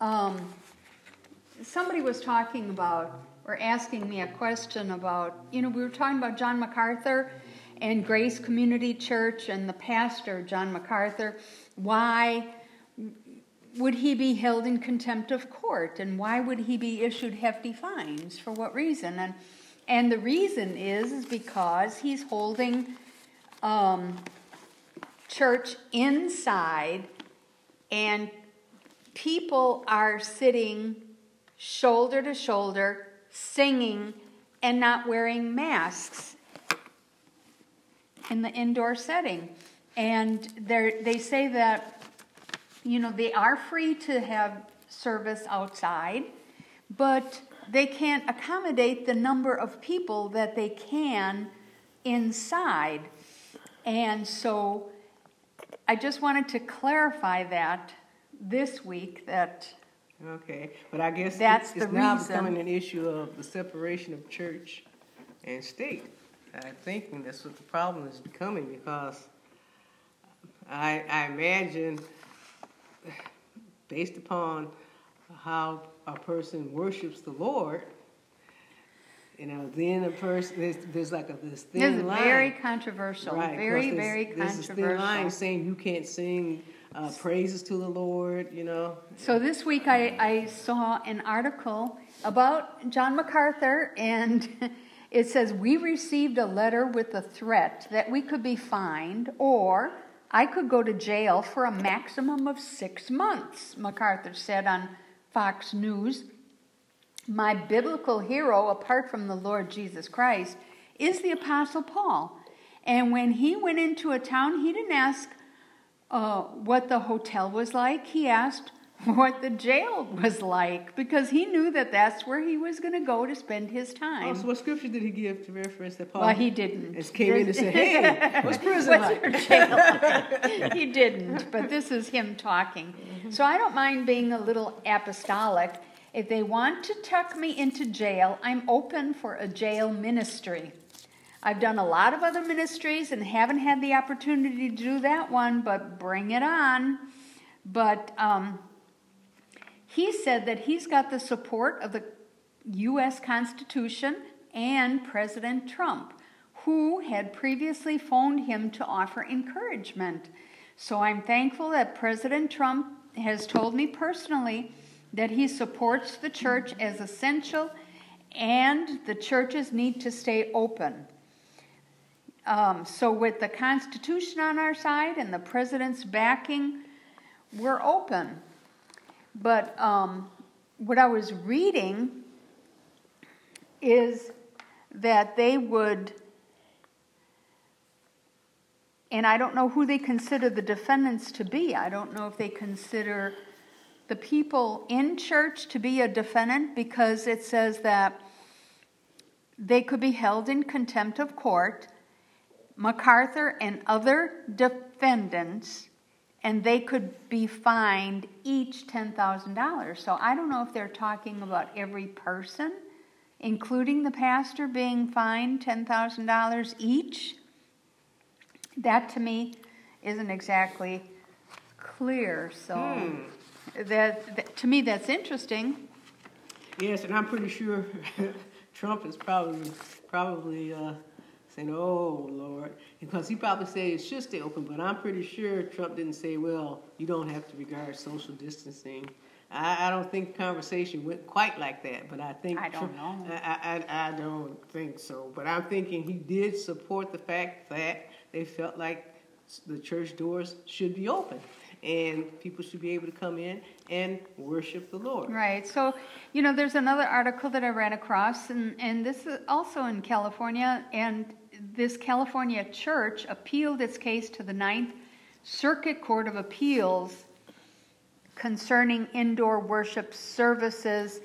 um, somebody was talking about or asking me a question about, you know, we were talking about John MacArthur and Grace Community Church and the pastor, John MacArthur, why would he be held in contempt of court? And why would he be issued hefty fines? For what reason? And, and the reason is, is because he's holding um, church inside, and people are sitting shoulder to shoulder, singing, and not wearing masks in the indoor setting. And they say that you know, they are free to have service outside, but they can't accommodate the number of people that they can inside. And so I just wanted to clarify that this week that Okay, but I guess that's it's, it's now becoming an issue of the separation of church and state. I think that's what the problem is becoming because I, I imagine based upon how a person worships the Lord, you know, then a person there's, there's like a this thin this line. very controversial. Right, very, very there's, controversial. There's a thin line saying you can't sing uh, praises to the Lord, you know. So this week I, I saw an article about John MacArthur, and it says we received a letter with a threat that we could be fined or I could go to jail for a maximum of six months, MacArthur said on Fox News. My biblical hero, apart from the Lord Jesus Christ, is the Apostle Paul. And when he went into a town, he didn't ask uh, what the hotel was like. He asked, what the jail was like because he knew that that's where he was going to go to spend his time. Oh, so what scripture did he give to reference that Paul? Well, he didn't. Just came in and said, "Hey, what's prison what's like?" Jail like? he didn't, but this is him talking. Mm-hmm. So I don't mind being a little apostolic. If they want to tuck me into jail, I'm open for a jail ministry. I've done a lot of other ministries and haven't had the opportunity to do that one, but bring it on. But um, he said that he's got the support of the U.S. Constitution and President Trump, who had previously phoned him to offer encouragement. So I'm thankful that President Trump has told me personally that he supports the church as essential and the churches need to stay open. Um, so, with the Constitution on our side and the president's backing, we're open. But um, what I was reading is that they would, and I don't know who they consider the defendants to be. I don't know if they consider the people in church to be a defendant because it says that they could be held in contempt of court, MacArthur and other defendants, and they could be fined each $10,000. So I don't know if they're talking about every person, including the pastor, being fined $10,000 each. That to me isn't exactly clear. So Hmm. that, that to me that's interesting. Yes, and I'm pretty sure Trump is probably probably uh, saying, "Oh Lord," because he probably said it should stay open. But I'm pretty sure Trump didn't say, "Well, you don't have to regard social distancing." I, I don't think the conversation went quite like that, but I think I don't know. I, I, I don't think so. But I'm thinking he did support the fact that they felt like the church doors should be open and people should be able to come in and worship the Lord. Right. So, you know, there's another article that I ran across, and, and this is also in California, and this California church appealed its case to the Ninth Circuit Court of Appeals concerning indoor worship services,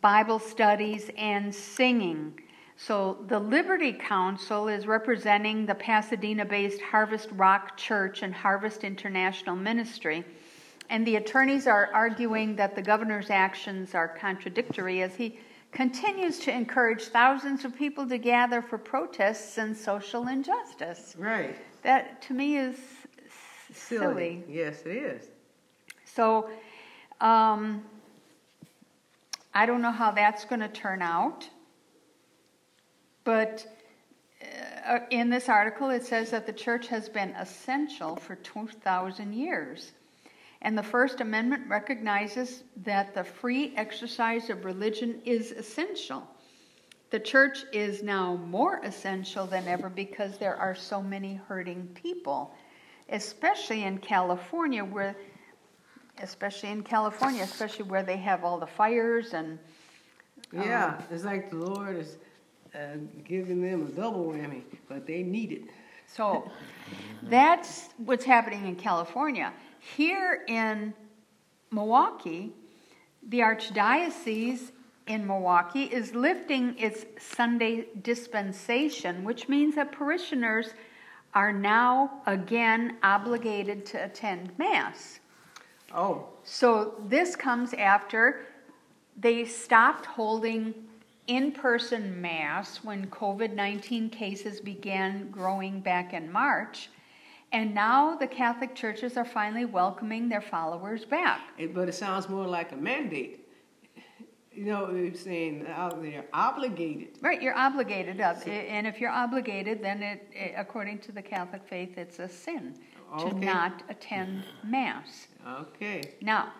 Bible studies, and singing. So, the Liberty Counsel is representing the Pasadena based Harvest Rock Church and Harvest International Ministry. And the attorneys are arguing that the governor's actions are contradictory as he continues to encourage thousands of people to gather for protests and social injustice. Right. That to me is Silly. silly. Yes, it is. So, um, I don't know how that's going to turn out. But uh, in this article, it says that the church has been essential for 2,000 years. And the First Amendment recognizes that the free exercise of religion is essential. The church is now more essential than ever because there are so many hurting people, especially in California, where, especially in California, especially where they have all the fires and Yeah, it's like the Lord is uh, giving them a double whammy, but they need it. So that's what's happening in California. Here in Milwaukee, the Archdiocese in Milwaukee is lifting its Sunday dispensation, which means that parishioners are now again obligated to attend Mass. Oh, So this comes after they stopped holding in person Mass when COVID 19 cases began growing back in March. And now the Catholic churches are finally welcoming their followers back. but it sounds more like a mandate. You know, they're saying out there obligated. Right, you're obligated. Of, and if you're obligated, then it, it, according to the Catholic faith, it's a sin to not attend Mass. Okay. Now,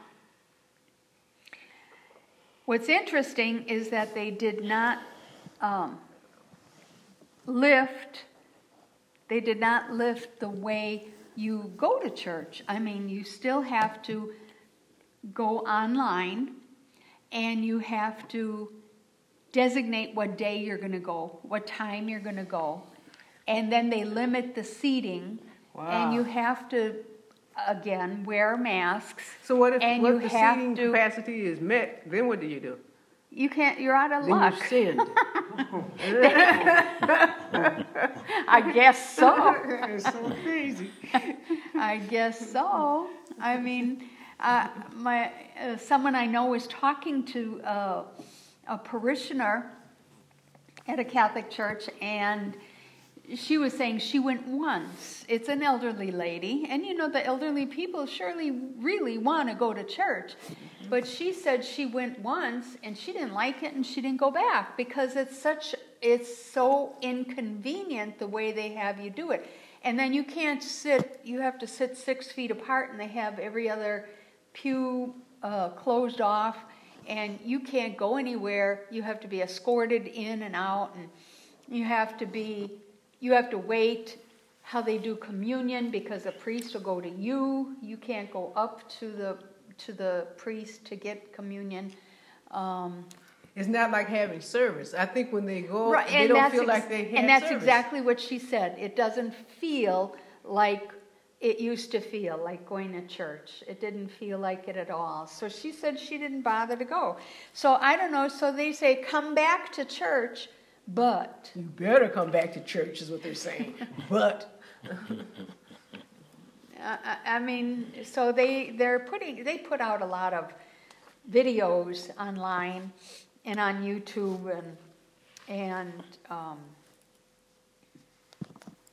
what's interesting is that they did not um, lift, they did not lift the way you go to church. I mean, you still have to go online and you have to designate what day you're going to go, what time you're going to go. And then they limit the seating, and you have to, again, wear masks. So what if And what if the seating to- capacity is met? Then what do you do? You can't, you're out of Then luck. you sinned. I guess so. it's so crazy. I guess so. I mean, uh, my uh, someone I know was talking to uh, a parishioner at a Catholic church, and she was saying she went once. It's an elderly lady, and you know the elderly people surely really want to go to church. But she said she went once and she didn't like it and she didn't go back because it's such it's so inconvenient the way they have you do it. And then you can't sit, you have to sit six feet apart and they have every other pew uh, closed off and you can't go anywhere. You have to be escorted in and out and you have to be you have to wait how they do communion because the priest will go to you. You can't go up to the to the priest to get communion. Um, It's not like having service. I think when they go, right, they don't feel ex- like they had and that's service. exactly what she said. It doesn't feel like it used to feel like going to church. It didn't feel like it at all. So she said she didn't bother to go. So I don't know. So they say come back to church, but You better come back to church, is what they're saying. but. I, I mean, so they they're putting they put out a lot of videos online and on YouTube and and um,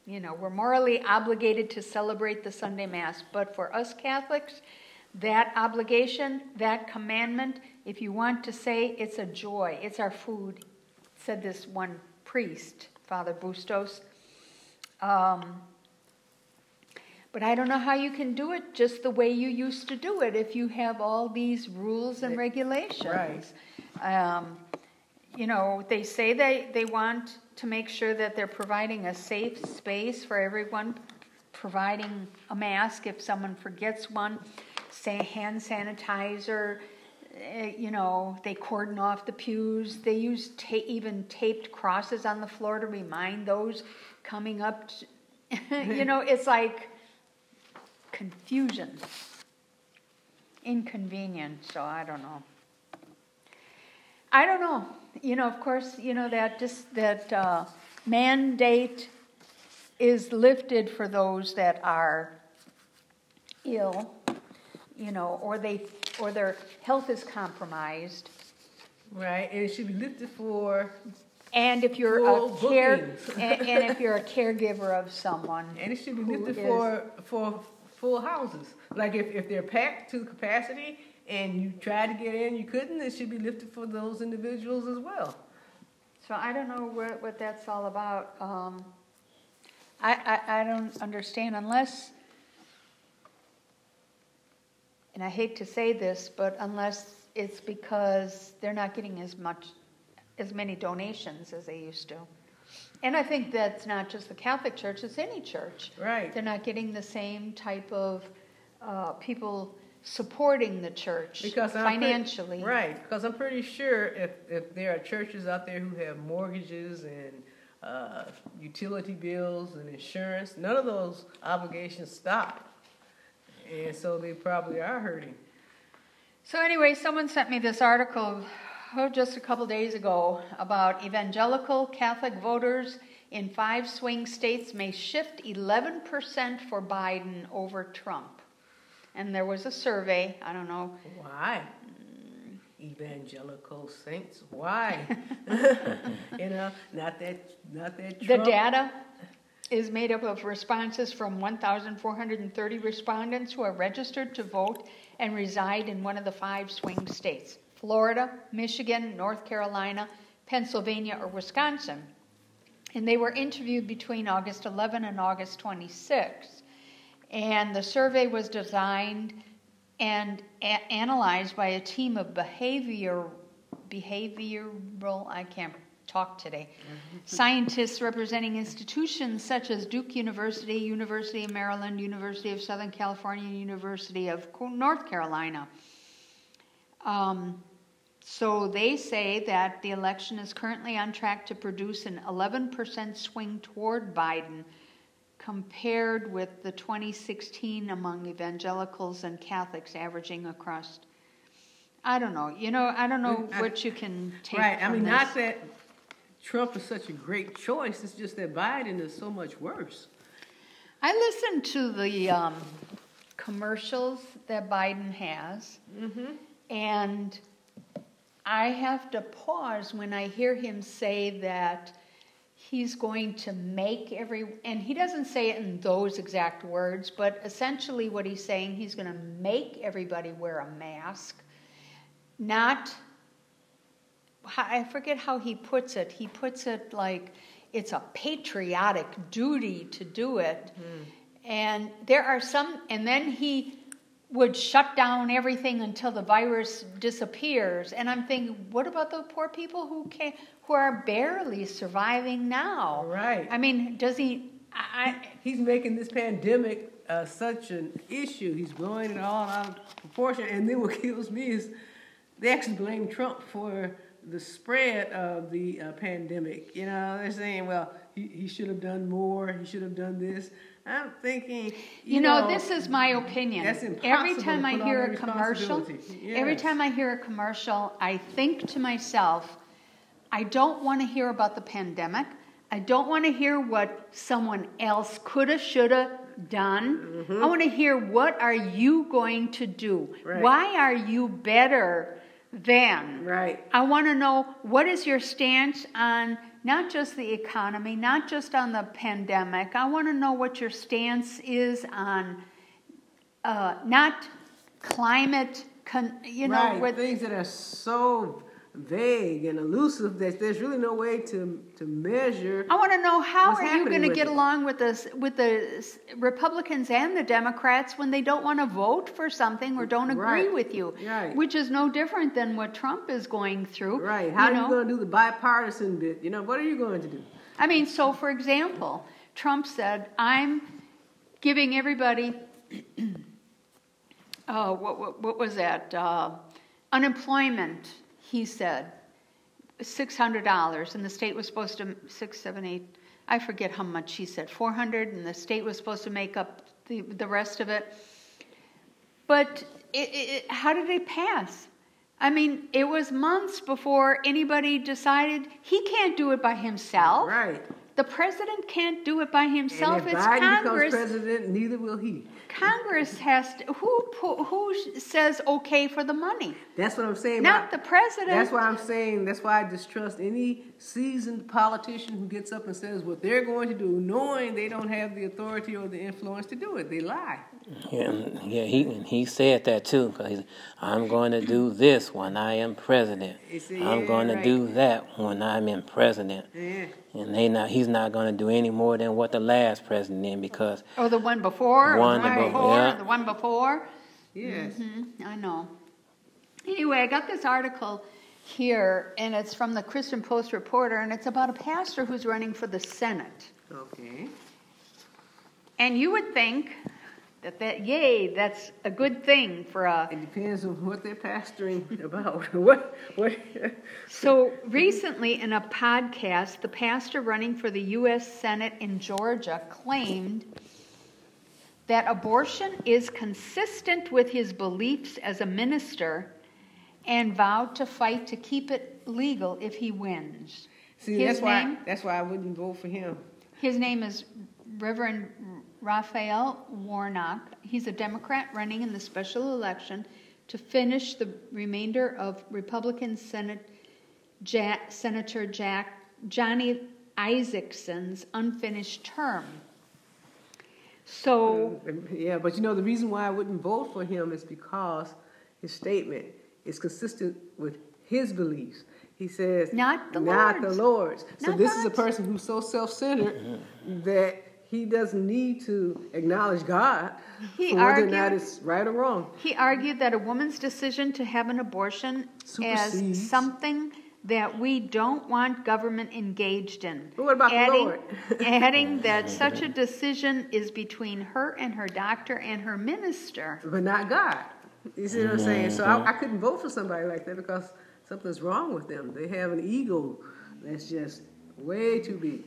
you know we're morally obligated to celebrate the Sunday Mass, but for us Catholics, that obligation, that commandment, if you want to say it's a joy, it's our food, said this one priest, Father Bustos. Um, but I don't know how you can do it just the way you used to do it if you have all these rules and regulations. Um, you know, they say they, they want to make sure that they're providing a safe space for everyone, providing a mask if someone forgets one, say hand sanitizer. Eh, You know, they cordon off the pews. They use ta- even taped crosses on the floor to remind those coming up. You know, it's like confusion, inconvenient. So I don't know. I don't know. You know, of course, you know that just that uh, mandate is lifted for those that are ill, you know, or they or their health is compromised. right, and it should be lifted for, And if you're a care, and, and if you're a caregiver of someone, and it should be lifted for for full houses. Like if, if they're packed to capacity and you tried to get in, you couldn't. It should be lifted for those individuals as well. So I don't know what, what that's all about. Um, I, I, I don't understand unless, and I hate to say this, but unless it's because they're not getting as much, as many donations as they used to. And I think that's not just the Catholic Church, it's any church. Right. They're not getting the same type of uh, people supporting the church Because pretty- financially. right, because I'm pretty sure if, if there are churches out there who have mortgages and uh, utility bills and insurance, none of those obligations stop. And so they probably are hurting. So anyway, someone sent me this article oh, just a couple days ago about evangelical Catholic voters in five swing states may shift 11% for Biden over Trump. And there was a survey, I don't know, Why? Evangelical saints, why? you know, not that, not that the data is made up of responses from 1,430 respondents who are registered to vote and reside in one of the five swing states Florida, Michigan, North Carolina, Pennsylvania, or Wisconsin. And they were interviewed between August 11 and August 26. And the survey was designed and a- analyzed by a team of behavior, behavioral, I can't talk today, scientists representing institutions such as Duke University, University of Maryland, University of Southern California, and University of North Carolina. Um, so they say that the election is currently on track to produce an 11% swing toward Biden compared with the 2016 among evangelicals and Catholics averaging across. I don't know. You know, I don't know what you can take Right, I mean, this. not that Trump is such a great choice, it's just that Biden is so much worse. I listened to the um, commercials that Biden has, and I have to pause when I hear him say that he's going to make every, and he doesn't say it in those exact words, but essentially what he's saying, he's going to make everybody wear a mask, not I forget how he puts it. He puts it like it's a patriotic duty to do it. And there are some, and then he would shut down everything until the virus disappears. And I'm thinking, what about the poor people who can who are barely surviving now? Right. I mean, does he? I, He's making this pandemic uh, such an issue. He's blowing it all out of proportion. And then what kills me is they actually blame Trump for the spread of the uh, pandemic. You know, they're saying, well, he, he should have done more. He should have done this. I'm thinking, you, You know, this is my opinion. That's Every time I hear a commercial, responsibility. every time I hear a commercial, I think to myself, I don't want to hear about the pandemic. I don't want to hear what someone else coulda, shoulda done. I want to hear what are you going to do? Mm-hmm. Right. Why are you better than? Right. I want to know what is your stance on not just the economy, not just on the pandemic. I want to know what your stance is on uh, not climate, con- you know, right. things that are so vague and elusive that there's really no way to, to measure. I want to know how are you going to get it? along with the with the Republicans and the Democrats when they don't want to vote for something or don't agree Right. with you, Right. which is no different than what Trump is going through. Right. How you are know? you going to do the bipartisan bit? You know, what are you going to do? I mean, so for example, Trump said, I'm giving everybody, uh, what, what, what was that? Uh, unemployment, he said, $600, and the state was supposed to, six, seven, eight, I forget how much he said, 400, and the state was supposed to make up the, the rest of it. But it, it, how did it pass? I mean, it was months before anybody decided he can't do it by himself. Right. The president can't do it by himself. and if it's Biden Congress. becomes president, neither will he. Congress has to. Who who says okay for the money? That's what I'm saying. Not about- the president. That's why I'm saying. That's why I distrust any seasoned politician who gets up and says what they're going to do, knowing they don't have the authority or the influence to do it. They lie. Yeah, yeah, he he said that too. Cause I'm going to do this when I am president. He said, I'm yeah, going to right. do that when I'm in president. Yeah. And they not, he's not going to do any more than what the last president did because or the one before. One the one before, before. yeah. The one before. Yes. Mhm, I know. Anyway, I got this article here, and it's from the Christian Post Reporter, and it's about a pastor who's running for the Senate. Okay. And you would think that that yay, that's a good thing for a It depends on what they're pastoring about. what? What? So recently, in a podcast, the pastor running for the U.S. Senate in Georgia claimed that abortion is consistent with his beliefs as a minister and vowed to fight to keep it legal if he wins. See, His that's why. name? That's why I wouldn't vote for him. His name is Reverend Raphael Warnock. He's a Democrat running in the special election to finish the remainder of Republican Senate Jack, Senator Jack Johnny Isakson's unfinished term. So uh, Yeah, but you know the reason why I wouldn't vote for him is because his statement is consistent with his beliefs. He says, Not the not Lord's. the Lord's. So Not this is a person who's so self-centered that he doesn't need to acknowledge God He for whether or not it's right or wrong. he argued that a woman's decision to have an abortion Supersedes. as something that we don't want government engaged in. But what about the adding, Lord? adding that such a decision is between her and her doctor and her minister. but not God. You see what I'm saying? So I, I couldn't vote for somebody like that because something's wrong with them. They have an ego that's just way too big.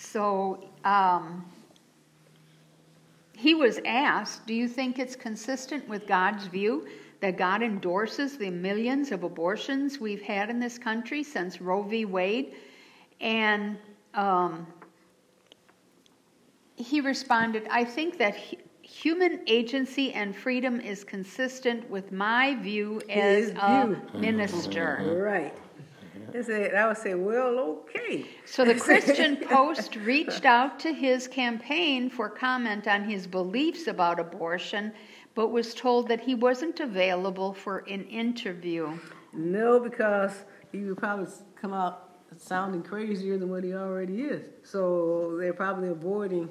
So um, he was asked, Do you think it's consistent with God's view that God endorses the millions of abortions we've had in this country since Roe v. Wade? And um, he responded, I think that hu- human agency and freedom is consistent with my view as His a view. minister. Right. I said, I would say, well, okay. So the Christian Post reached out to his campaign for comment on his beliefs about abortion, but was told that he wasn't available for an interview. No, because he would probably come out sounding crazier than what he already is. So they're probably avoiding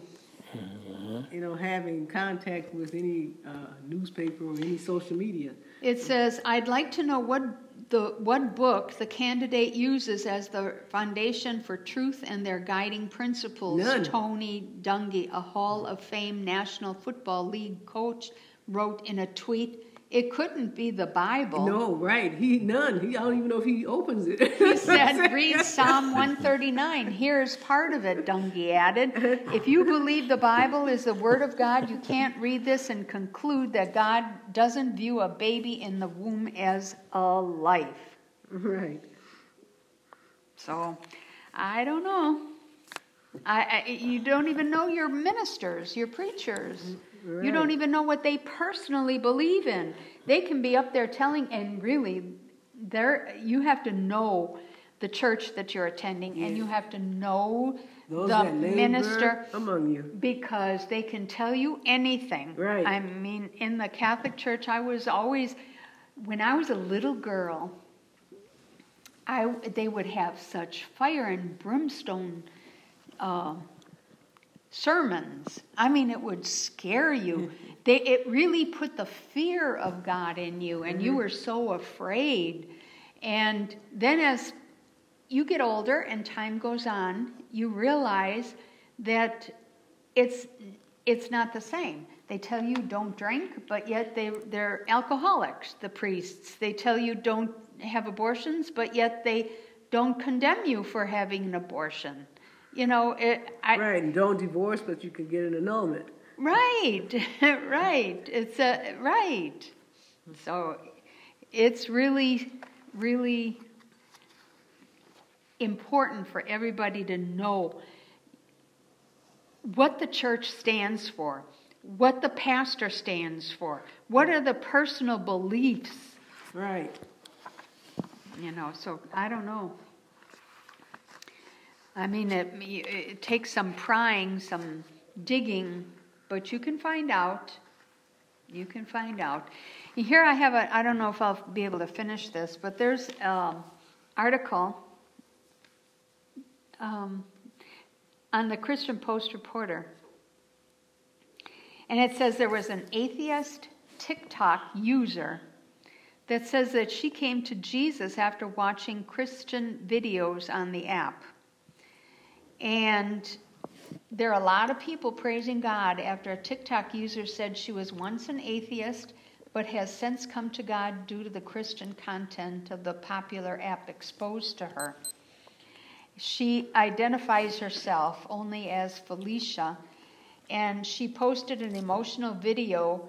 mm-hmm. you know, having contact with any uh, newspaper or any social media. It says, I'd like to know what the what book the candidate uses as the foundation for truth and their guiding principles. None. Tony Dungy, a Hall of Fame National Football League coach, wrote in a tweet it couldn't be the Bible. No, right. He none. He I don't even know if he opens it. he said, read Psalm 139. Here's part of it, Dungy added. If you believe the Bible is the Word of God, you can't read this and conclude that God doesn't view a baby in the womb as a life. Right. So, I don't know. I, I, you don't even know your ministers, your preachers. Right. You don't even know what they personally believe in. They can be up there telling, and really, there you have to know the church that you're attending, yes. and you have to know Those the minister among you because they can tell you anything. Right. I mean, in the Catholic Church, I was always, when I was a little girl, I they would have such fire and brimstone. Uh, sermons. I mean, it would scare you. They, it really put the fear of God in you, and you mm-hmm. were so afraid. And then, as you get older and time goes on, you realize that it's it's not the same. They tell you don't drink, but yet they they're alcoholics. The priests they tell you don't have abortions, but yet they don't condemn you for having an abortion. You know, it. I, right, and don't divorce, but you can get an annulment. Right, right. It's a right. So, it's really, really important for everybody to know what the church stands for, what the pastor stands for, what are the personal beliefs. Right. You know, so I don't know. I mean, it, it takes some prying, some digging, but you can find out. You can find out. Here I have a, I don't know if I'll be able to finish this, but there's an article um, on the Christian Post Reporter. And it says there was an atheist TikTok user that says that she came to Jesus after watching Christian videos on the app. And there are a lot of people praising God after a TikTok user said she was once an atheist but has since come to God due to the Christian content of the popular app exposed to her. She identifies herself only as Felicia, and she posted an emotional video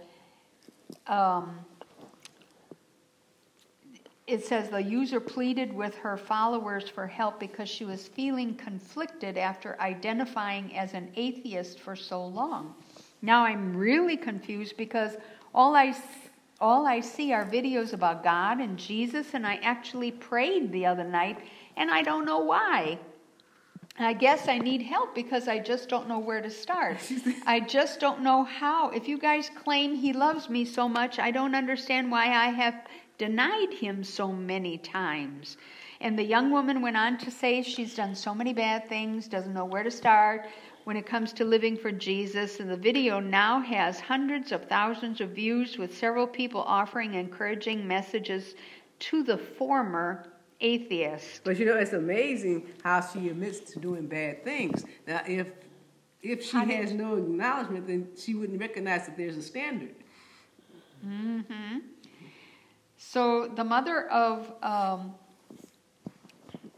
um, it says the user pleaded with her followers for help because she was feeling conflicted after identifying as an atheist for so long. Now I'm really confused because all I all I see are videos about God and Jesus and I actually prayed the other night and I don't know why. I guess I need help because I just don't know where to start. I just don't know how. If you guys claim he loves me so much, I don't understand why I have denied him so many times. And the young woman went on to say she's done so many bad things, doesn't know where to start when it comes to living for Jesus. And the video now has hundreds of thousands of views, with several people offering encouraging messages to the former atheist. But you know, it's amazing how she admits to doing bad things. Now, if if she has no acknowledgement, then she wouldn't recognize that there's a standard. Mm-hmm. So the mother of um,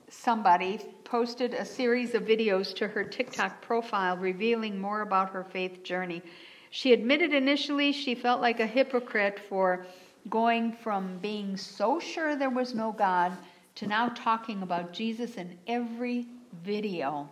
somebody posted a series of videos to her TikTok profile revealing more about her faith journey. She admitted initially she felt like a hypocrite for going from being so sure there was no God to now talking about Jesus in every video.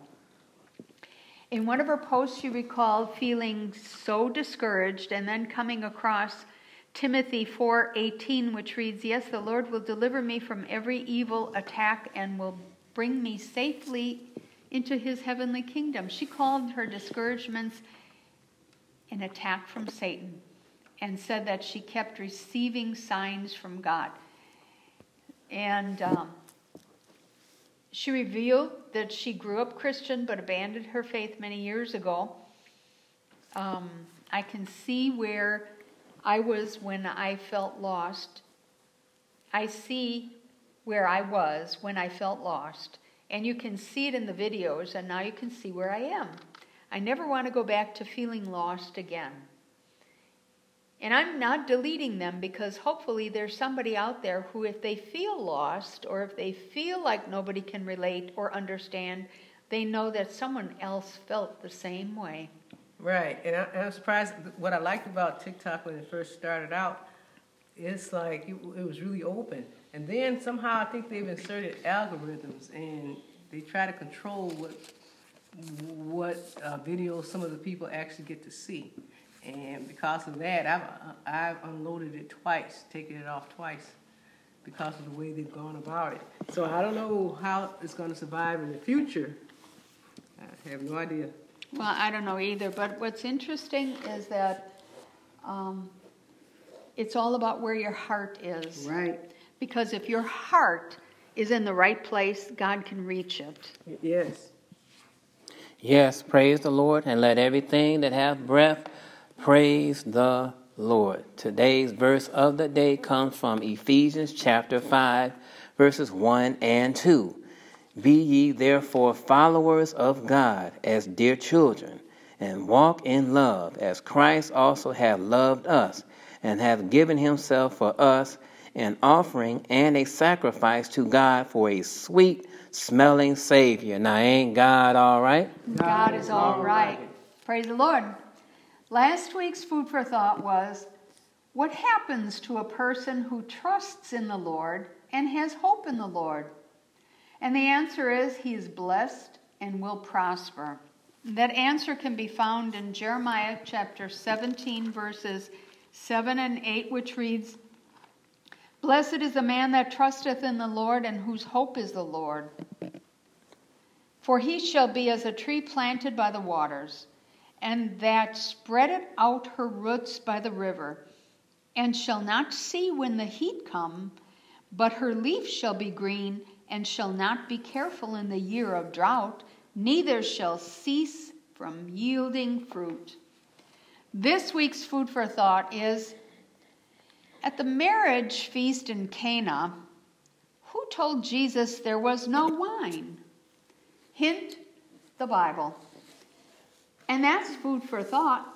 In one of her posts, she recalled feeling so discouraged and then coming across Timothy 4:18 which reads, "Yes, the Lord will deliver me from every evil attack and will bring me safely into his heavenly kingdom." She called her discouragements an attack from Satan and said that she kept receiving signs from God. And um, she revealed that she grew up Christian but abandoned her faith many years ago Um, I can see where I was when I felt lost. I see where I was when I felt lost. And you can see it in the videos, and now you can see where I am. I never want to go back to feeling lost again. And I'm not deleting them because hopefully there's somebody out there who, if they feel lost or if they feel like nobody can relate or understand, they know that someone else felt the same way. Right, and I, am surprised. What I liked about TikTok when it first started out, it's like it, it was really open, and then somehow I think they've inserted algorithms and they try to control what what uh, videos some of the people actually get to see. And because of that, I've, I've unloaded it twice, taken it off twice because of the way they've gone about it. So I don't know how it's going to survive in the future. I have no idea. Well, I don't know either, but what's interesting is that um, it's all about where your heart is. Right. Because if your heart is in the right place, God can reach it. Yes. Yes, praise the Lord, and let everything that hath breath Praise the Lord. Today's verse of the day comes from Ephesians chapter 5, verses 1 and 2. Be ye therefore followers of God as dear children, and walk in love, as Christ also hath loved us, and hath given himself for us an offering and a sacrifice to God for a sweet smelling Savior. Now, ain't God all right? God is all right. Praise the Lord. Last week's food for thought was what happens to a person who trusts in the Lord and has hope in the Lord? And the answer is he is blessed and will prosper. That answer can be found in Jeremiah chapter 17, verses 7 and 8, which reads Blessed is the man that trusteth in the Lord and whose hope is the Lord. For he shall be as a tree planted by the waters and that spreadeth out her roots by the river, and shall not see when the heat come, but her leaf shall be green, and shall not be careful in the year of drought, neither shall cease from yielding fruit. This week's food for thought is at the marriage feast in Cana, who told Jesus there was no wine? Hint the Bible. And that's food for thought.